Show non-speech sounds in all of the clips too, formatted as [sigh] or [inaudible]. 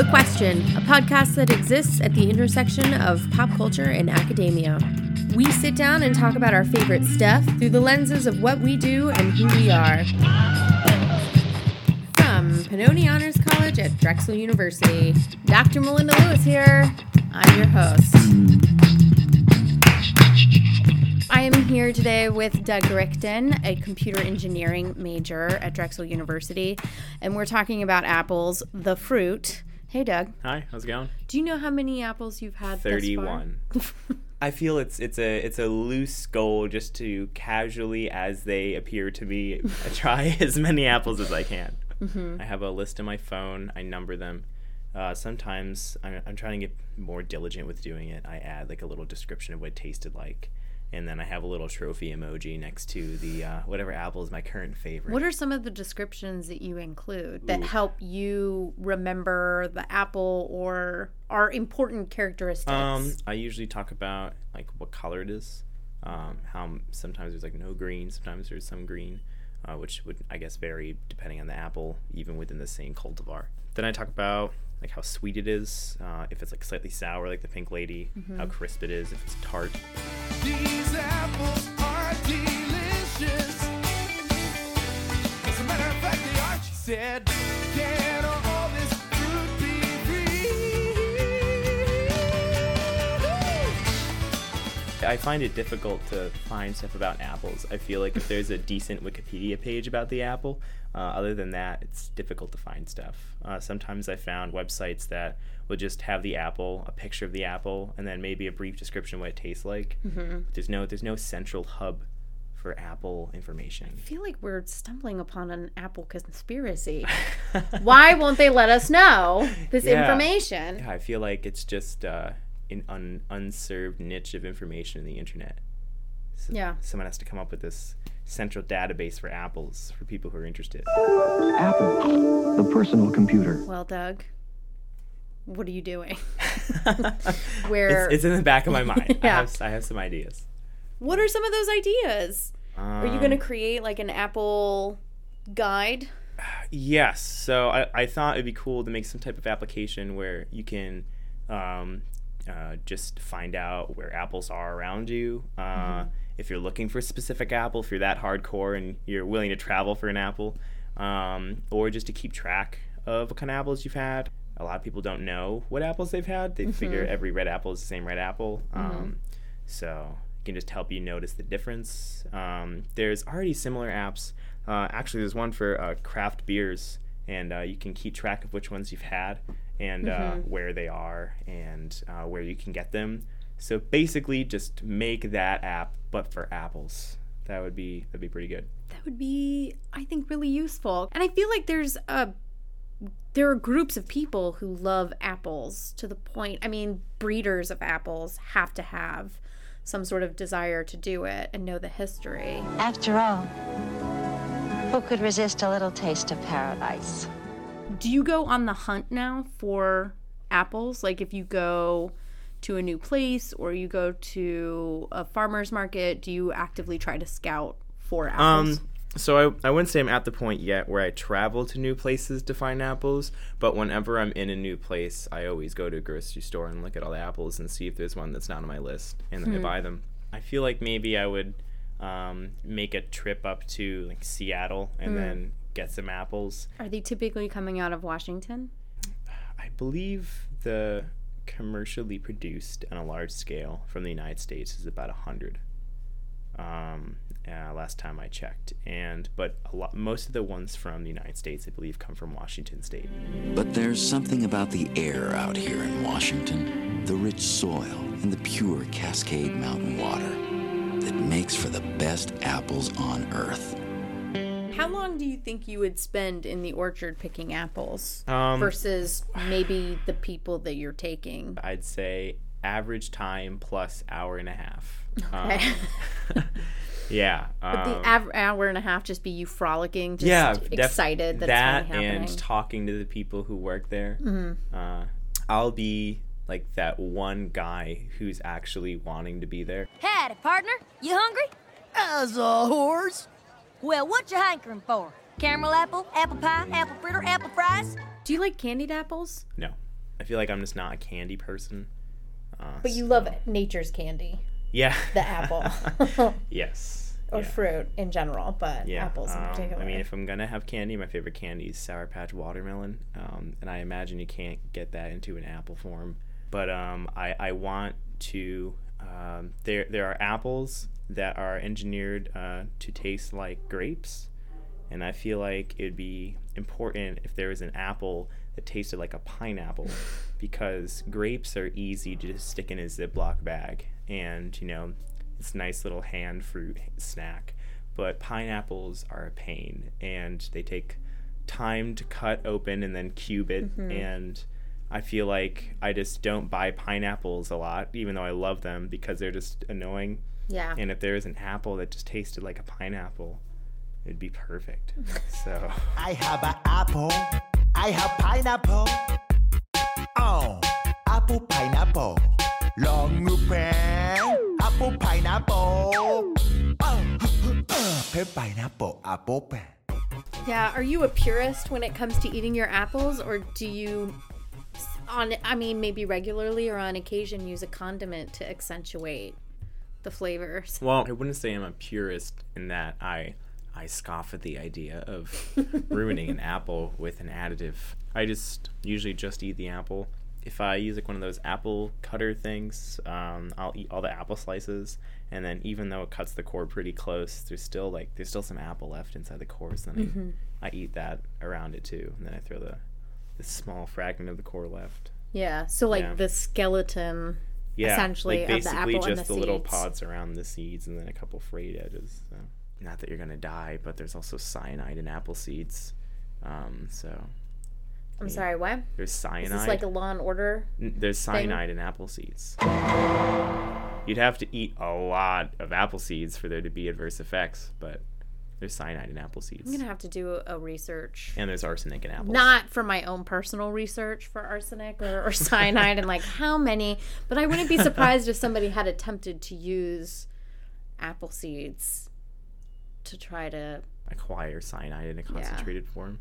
the Question, a podcast that exists at the intersection of pop culture and academia. We sit down and talk about our favorite stuff through the lenses of what we do and who we are. From Pennoni Honors College at Drexel University, Dr. Melinda Lewis here. I'm your host. I am here today with Doug Richten, a computer engineering major at Drexel University, and we're talking about apples, the fruit. Hey, Doug, Hi, how's it going? do you know how many apples you've had? thus far? Thirty-one. [laughs] I feel it's it's a it's a loose goal just to casually, as they appear to me, [laughs] try as many apples as I can. Mm-hmm. I have a list on my phone. I number them. Uh, sometimes I'm, I'm trying to get more diligent with doing it. I add like a little description of what it tasted like, and then I have a little trophy emoji next to the uh, whatever apple is my current favorite. What are some of the descriptions that you include that Ooh. help you remember the apple or are important characteristics? Um, I usually talk about like what color it is. Um, how sometimes there's like no green, sometimes there's some green, uh, which would I guess vary depending on the apple, even within the same cultivar. Then I talk about like how sweet it is, uh, if it's like slightly sour, like the pink lady, how crisp it is, if it's tart. These I find it difficult to find stuff about apples. I feel like if there's a decent Wikipedia page about the apple, uh, other than that, it's difficult to find stuff. Uh, sometimes I found websites that would just have the apple, a picture of the apple, and then maybe a brief description of what it tastes like. Mm-hmm. There's no there's no central hub for apple information. I feel like we're stumbling upon an apple conspiracy. [laughs] Why won't they let us know this Yeah. information? Yeah, I feel like it's just uh, an un- unserved niche of information in the internet. So Yeah. Someone has to come up with this central database for apples for people who are interested. Apple, the personal computer. Well, Doug, what are you doing? [laughs] Where? It's, it's in the back of my mind. [laughs] I, Yeah. have, I have some ideas. what are some of those ideas? Are you going to Um, create like an Apple guide? Yes. So I, I thought it'd be cool to make some type of application where you can um, uh, just find out where apples are around you. Uh, Mm-hmm. If you're looking for a specific apple, if you're that hardcore and you're willing to travel for an apple, um, or just to keep track of what kind of apples you've had. A lot of people don't know what apples they've had. They figure Mm-hmm. every red apple is the same red apple. Um, so it can just help you notice the difference. Um, there's already similar apps. Uh, actually, there's one for uh, craft beers, and uh, you can keep track of which ones you've had and uh, where they are and uh, where you can get them. So basically, just make that app, but for apples. That would be that'd be pretty good. That would be, I think, really useful. And I feel like there's a there are groups of people who love apples to the point. I mean, breeders of apples have to have some sort of desire to do it and know the history. After all, who could resist a little taste of paradise? Do you go on the hunt now for apples? Like if you go to a new place or you go to a farmer's market, do you actively try to scout for apples? Um, so I, I wouldn't say I'm at the point yet where I travel to new places to find apples, but whenever I'm in a new place, I always go to a grocery store and look at all the apples and see if there's one that's not on my list, and then I buy them. I feel like maybe I would um, make a trip up to like Seattle and then get some apples. Are they typically coming out of Washington? I believe the commercially produced on a large scale from the United States is about a hundred. Um, uh, last time I checked, and but a lot, most of the ones from the United States, I believe, come from Washington State. But there's something about the air out here in Washington, the rich soil and the pure Cascade Mountain water that makes for the best apples on earth. How long do you think you would spend in the orchard picking apples Um, versus [sighs] maybe the people that you're taking? I'd say average time plus hour and a half. Okay. Um, [laughs] Yeah. But the um, av- hour and a half just be you frolicking, just yeah, def- excited that, that it's happening. and talking to the people who work there. Mm-hmm. Uh, I'll be like that one guy who's actually wanting to be there. Howdy, partner. You hungry? As a horse. Well, what you hankering for? Caramel apple, apple pie, apple fritter, apple fries? Do you like candied apples? No, I feel like I'm just not a candy person. Uh, But you love nature's candy, yeah, [laughs] the apple, [laughs] yes. or yeah. fruit in general, but Yeah, apples in um, particular. I mean, if I'm gonna have candy, my favorite candy is Sour Patch Watermelon, um, and I imagine you can't get that into an apple form. But um, I, I want to. Um, there there are apples that are engineered uh, to taste like grapes, and I feel like it'd be important if there was an apple that tasted like a pineapple, [laughs] because grapes are easy to just stick in a Ziploc bag, and you know it's a nice little hand fruit snack. But pineapples are a pain, and they take time to cut open and then cube it, and I feel like I just don't buy pineapples a lot, even though I love them because they're just annoying. Yeah. And if there was an apple that just tasted like a pineapple, it'd be perfect. [laughs] So I have an apple. I have pineapple. Oh, apple pineapple. Long pen. Apple pineapple. Oh, pen [laughs] pineapple. Apple pen. Yeah, are you a purist when it comes to eating your apples, or do you, on I mean, maybe regularly or on occasion, use a condiment to accentuate the flavors? Well, I wouldn't say I'm a purist in that I I scoff at the idea of [laughs] ruining an apple with an additive. I just usually just eat the apple. If I use like one of those apple cutter things, um, I'll eat all the apple slices, and then even though it cuts the core pretty close, there's still like there's still some apple left inside the core. So then I, I eat that around it too, and then I throw the the small fragment of the core left. Yeah, so like Yeah. the skeleton. Yeah, essentially like of the basically and just the the, little pods around the seeds and then a couple frayed edges. So. Not that you're gonna die, but there's also cyanide in apple seeds. Um, so I'm sorry, what? there's Is cyanide. this like a Law and Order? N- there's cyanide in apple seeds. You'd have to eat a lot of apple seeds for there to be adverse effects, but there's cyanide in apple seeds, I'm gonna have to do a research. and there's arsenic in apples. Not for my own personal research for arsenic or, or [laughs] cyanide and like how many, but I wouldn't be surprised if somebody had attempted to use apple seeds to try to. acquire cyanide in a concentrated form.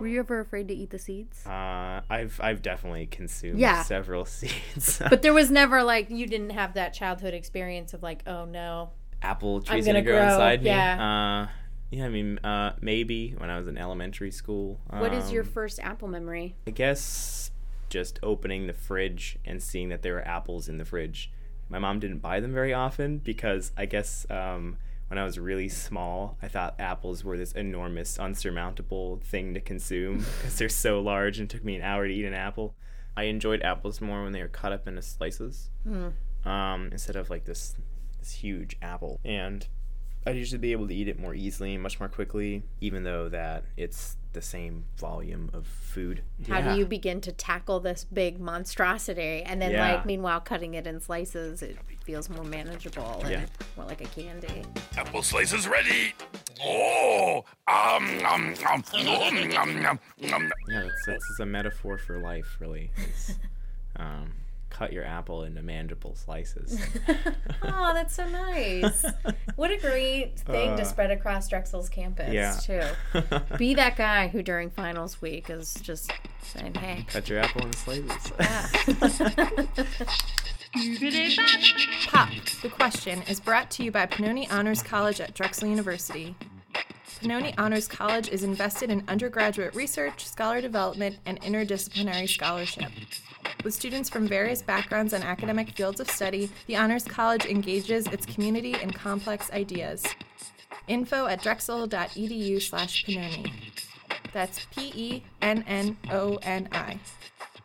Were you ever afraid to eat the seeds? Uh, I've I've definitely consumed Yeah. several [laughs] seeds. But there was never like you didn't have that childhood experience of like, oh no. Apple trees gonna gonna grow, grow, inside me. yeah. Uh, yeah, I mean, uh, maybe when I was in elementary school. What is your Um, first apple memory? I guess just opening the fridge and seeing that there were apples in the fridge. My mom didn't buy them very often because I guess um, when I was really small, I thought apples were this enormous, unsurmountable thing to consume [laughs] because they're so large and it took me an hour to eat an apple. I enjoyed apples more when they were cut up into slices um, instead of like this this huge apple. And I'd usually be able to eat it more easily and much more quickly, even though that it's the same volume of food. How Yeah. do you begin to tackle this big monstrosity and then Yeah. like meanwhile cutting it in slices it feels more manageable and Yeah. more like a candy. Apple slices ready. Oh, um, um, um, um, um, um, um. Yeah, that's, that's just a metaphor for life, really. It's, [laughs] um, cut your apple into manageable slices. [laughs] Oh, that's so nice. What a great thing to spread across Drexel's campus, Uh, yeah. too. [laughs] Be that guy who during finals week is just saying, hey. Cut your apple into slices. Yeah. [laughs] Pop, the question is brought to you by Pennoni Honors College at Drexel University. Pennoni Honors College is invested in undergraduate research, scholar development, and interdisciplinary scholarship. With students from various backgrounds and academic fields of study, the Honors College engages its community in complex ideas. Info at drexel.edu slash Pennoni. That's P E N N O N I.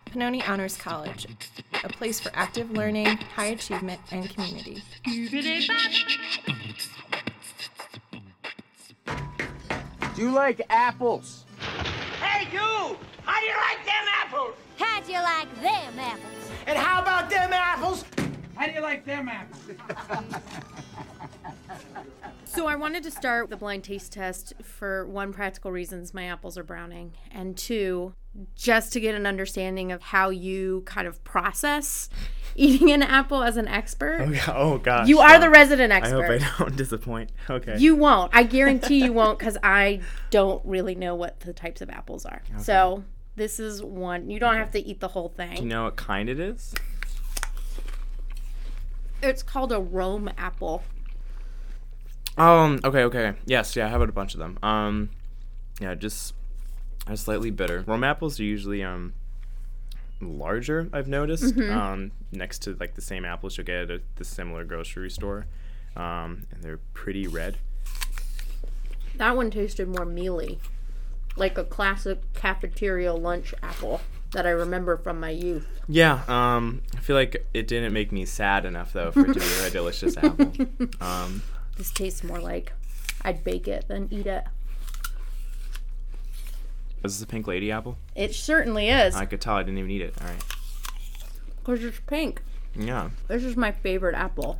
Pennoni Honors College, a place for active learning, high achievement, and community. Do you like apples? Hey, you! How do you like them apples? How do you like them apples? And how about them apples? How do you like them apples? [laughs] So I wanted to start the blind taste test for one practical reasons my apples are browning and two just to get an understanding of how you kind of process [laughs] eating an apple as an expert. Oh, go- oh gosh. You are no. the resident expert. I hope. I don't [laughs] disappoint. Okay. You won't. I guarantee you won't because I don't really know what the types of apples are. So this is one. You don't have to eat the whole thing. Do you know what kind it is? It's called a Rome apple. Um. Okay. Okay. Yes. Yeah. I have a bunch of them. Um. Yeah. Just are slightly bitter. Rome apples are usually um larger. I've noticed. Um. Next to like the same apples you'll get at a, the similar grocery store. Um. And they're pretty red. That one tasted more mealy, like a classic cafeteria lunch apple that I remember from my youth. Yeah. Um. I feel like it didn't make me sad enough though for it to be a [laughs] delicious apple. Um. This tastes more like I'd bake it than eat it. Was this a pink lady apple? It certainly is, I could tell I didn't even eat it. All right. because it's pink. Yeah. This is my favorite apple.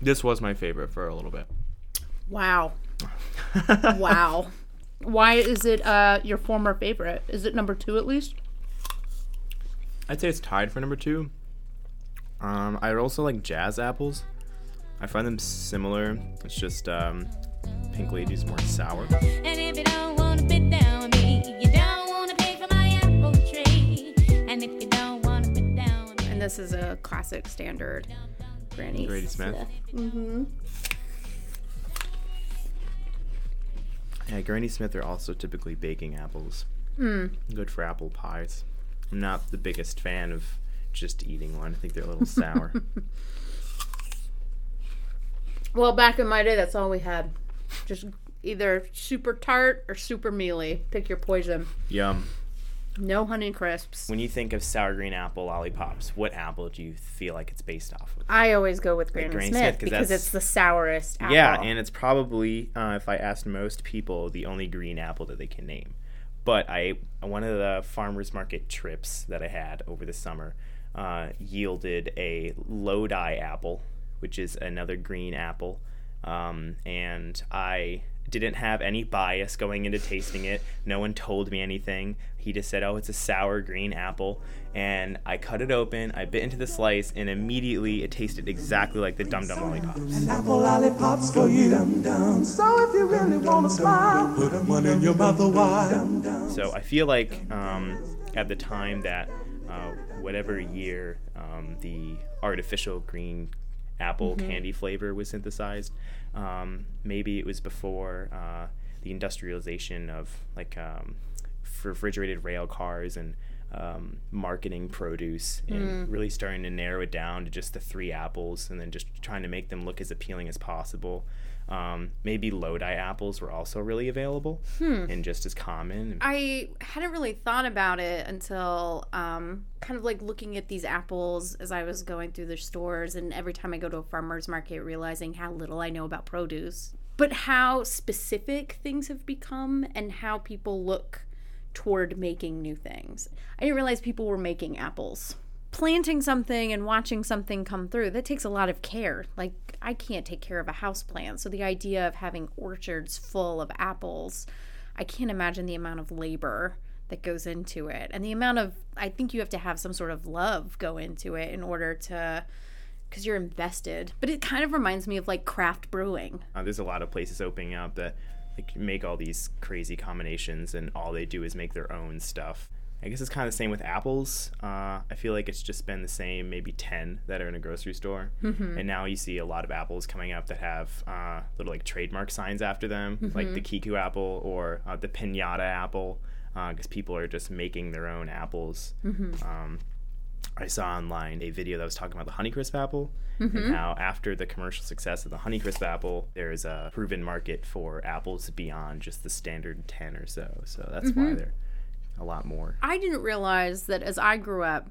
This was my favorite for a little bit. Wow. [laughs] wow. Why is it uh, your former favorite? Is it number two at least? I'd say it's tied for number two. Um, I also like jazz apples. I find them similar. It's just um, pink lady's more sour. And this is a classic standard Granny, Granny Smith. Mm-hmm. Yeah, Granny Smith are also typically baking apples. Good for apple pies. I'm not the biggest fan of just eating one. I think they're a little sour. [laughs] Well, back in my day, that's all we had. Just either super tart or super mealy. Pick your poison. Yum. No honey crisps. When you think of sour green apple lollipops, what apple do you feel like it's based off of? I always go with Granny, Granny Smith, Smith, 'cause because it's the sourest apple. Yeah, and it's probably, uh, if I asked most people, the only green apple that they can name. But I, one of the farmers market trips that I had over the summer, uh, yielded a Lodi apple, which is another green apple, um, and I didn't have any bias going into tasting it. No one told me anything. He just said, "Oh, it's a sour green apple," and I cut it open. I bit into the slice, and immediately it tasted exactly like the Dum Dum lollipops. Apple lollipops for you. So if you really wanna smile, put one in your mouth a while. So I feel like um, at the time that uh, whatever year um, the artificial green apple candy flavor was synthesized, um, maybe it was before uh, the industrialization of like um, refrigerated rail cars and um, marketing produce and really starting to narrow it down to just the three apples and then just trying to make them look as appealing as possible. Um, maybe Lodi apples were also really available and just as common. I hadn't really thought about it until um, kind of like looking at these apples as I was going through the stores, and every time I go to a farmer's market, realizing how little I know about produce, but how specific things have become and how people look toward making new things. I didn't realize people were making apples. Planting something and watching something come through, that takes a lot of care. Like, I can't take care of a house plant. So, the idea of having orchards full of apples, I can't imagine the amount of labor that goes into it and the amount of, I think you have to have some sort of love go into it in order to, because you're invested. But it kind of reminds me of like craft brewing. Uh, there's a lot of places opening up that like, make all these crazy combinations, and all they do is make their own stuff. I guess it's kind of the same with apples. Uh, I feel like it's just been the same, maybe 10 that are in a grocery store. And now you see a lot of apples coming up that have uh, little like trademark signs after them, like the Kiku apple or uh, the Pinata apple, because people are just making their own apples. Um, I saw online a video that was talking about the Honeycrisp apple and how after the commercial success of the Honeycrisp apple, there's a proven market for apples beyond just the standard 10 or so. So that's why they're a lot more. I didn't realize that as I grew up,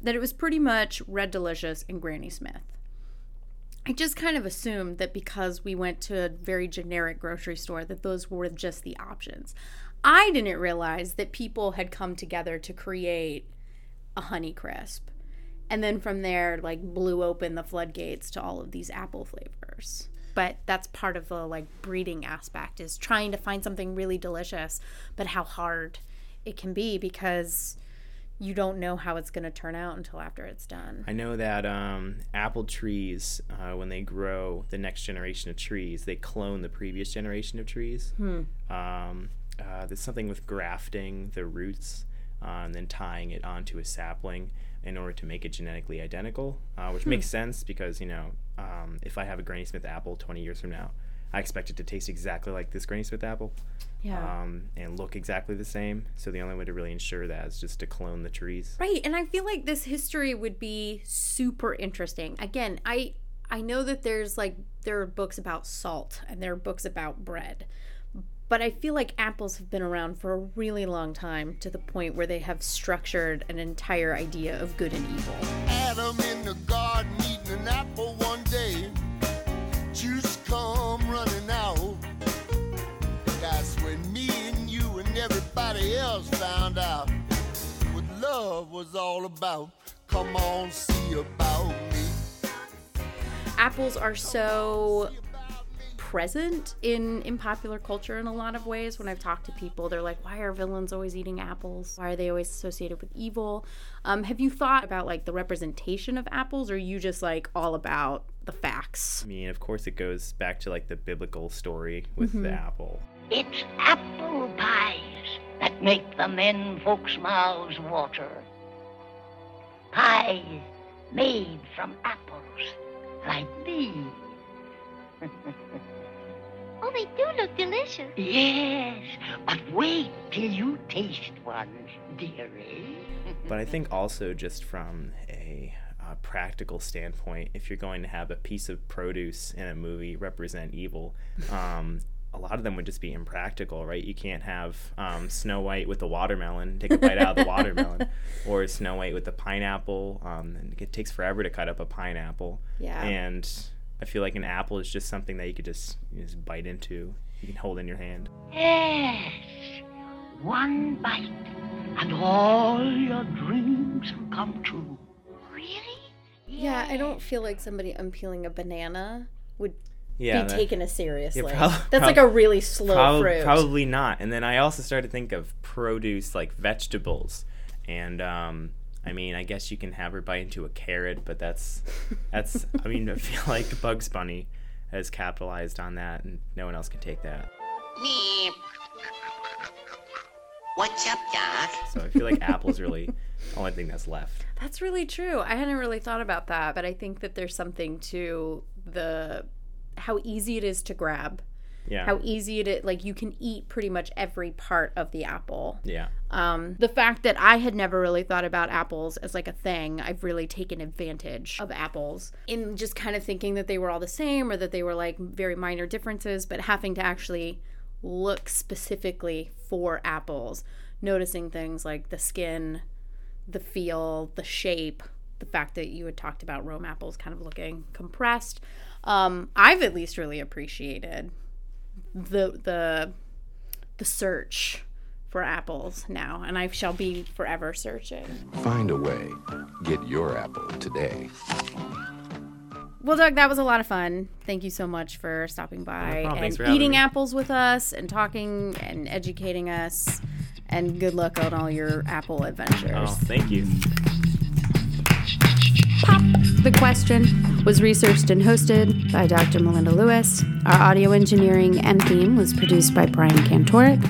that it was pretty much Red Delicious and Granny Smith. I just kind of assumed that because we went to a very generic grocery store, that those were just the options. I didn't realize that people had come together to create a Honey Crisp, and then from there, like blew open the floodgates to all of these apple flavors. but that's part of the like breeding aspect is trying to find something really delicious, but how hard it can be because you don't know how it's going to turn out until after it's done. I know that um, apple trees, uh, when they grow the next generation of trees, they clone the previous generation of trees. Hmm. Um, uh, there's something with grafting the roots uh, and then tying it onto a sapling in order to make it genetically identical, uh, which Hmm. makes sense because, you know, um, if I have a Granny Smith apple 20 years from now, I expect it to taste exactly like this Granny Smith apple Yeah. um, and look exactly the same. So the only way to really ensure that is just to clone the trees. Right, and I feel like this history would be super interesting. Again, I I know that there's like there are books about salt and there are books about bread. But I feel like apples have been around for a really long time to the point where they have structured an entire idea of good and evil. Adam was all about. Come on, see about me. apples are so present in in popular culture in a lot of ways when i've talked to people they're like why are villains always eating apples why are they always associated with evil um, have you thought about like the representation of apples or are you just like all about the facts I mean, of course, it goes back to like the biblical story with the Mhm. apple. It's apple pies that make the men folks' mouths water. Pies made from apples, like these. [laughs] Oh, they do look delicious. yes, but wait till you taste one, dearie. [laughs] But I think also just from a uh, practical standpoint, if you're going to have a piece of produce in a movie represent evil, um, a lot of them would just be impractical, right? You can't have um, Snow White with the watermelon, take a bite out of the [laughs] watermelon, or Snow White with the pineapple. Um, and it takes forever to cut up a pineapple. Yeah. And I feel like an apple is just something that you could just, you just bite into. You can hold in your hand. Yes, one bite, and all your dreams will come true. Really? Yeah i don't feel like somebody unpeeling a banana would Yeah, be that- taken as seriously Yeah, prob- that's like a really slow prob- fruit Probably not. And then I also started to think of produce like vegetables, and um, I mean, I guess you can have her bite into a carrot, but that's that's. I mean, I feel [laughs] like Bugs Bunny has capitalized on that, and no one else can take that. Me. What's up, Doc? So I feel like apple's really the [laughs] only thing that's left. That's really true. I hadn't really thought about that, but I think that there's something to the how easy it is to grab. Yeah. How easy it is like you can eat pretty much every part of the apple. Yeah. Um, the fact that I had never really thought about apples as like a thing, I've really taken advantage of apples in just kind of thinking that they were all the same or that they were like very minor differences, but having to actually look specifically for apples, noticing things like the skin, the feel, the shape, the fact that you had talked about Rome apples kind of looking compressed. Um, I've at least really appreciated the the the search for apples now, and I shall be forever searching. Find a way. Get your apple today. Well, Doug, that was a lot of fun. Thank you so much for stopping by problem. and Thanks for having eating me. apples with us and talking and educating us. And good luck on all your apple adventures. Oh, thank you. The Question was researched and hosted by Dr. Melinda Lewis. Our audio engineering and theme was produced by Brian Kantoric.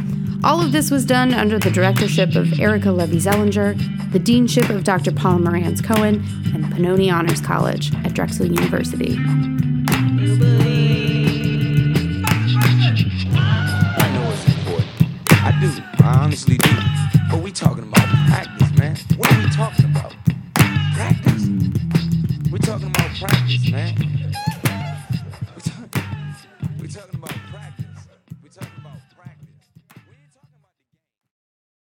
All of this was done under the directorship of Erica Levy Zellinger, the deanship of Dr. Paula Marantz Cohen, and Pennoni Honors College at Drexel University.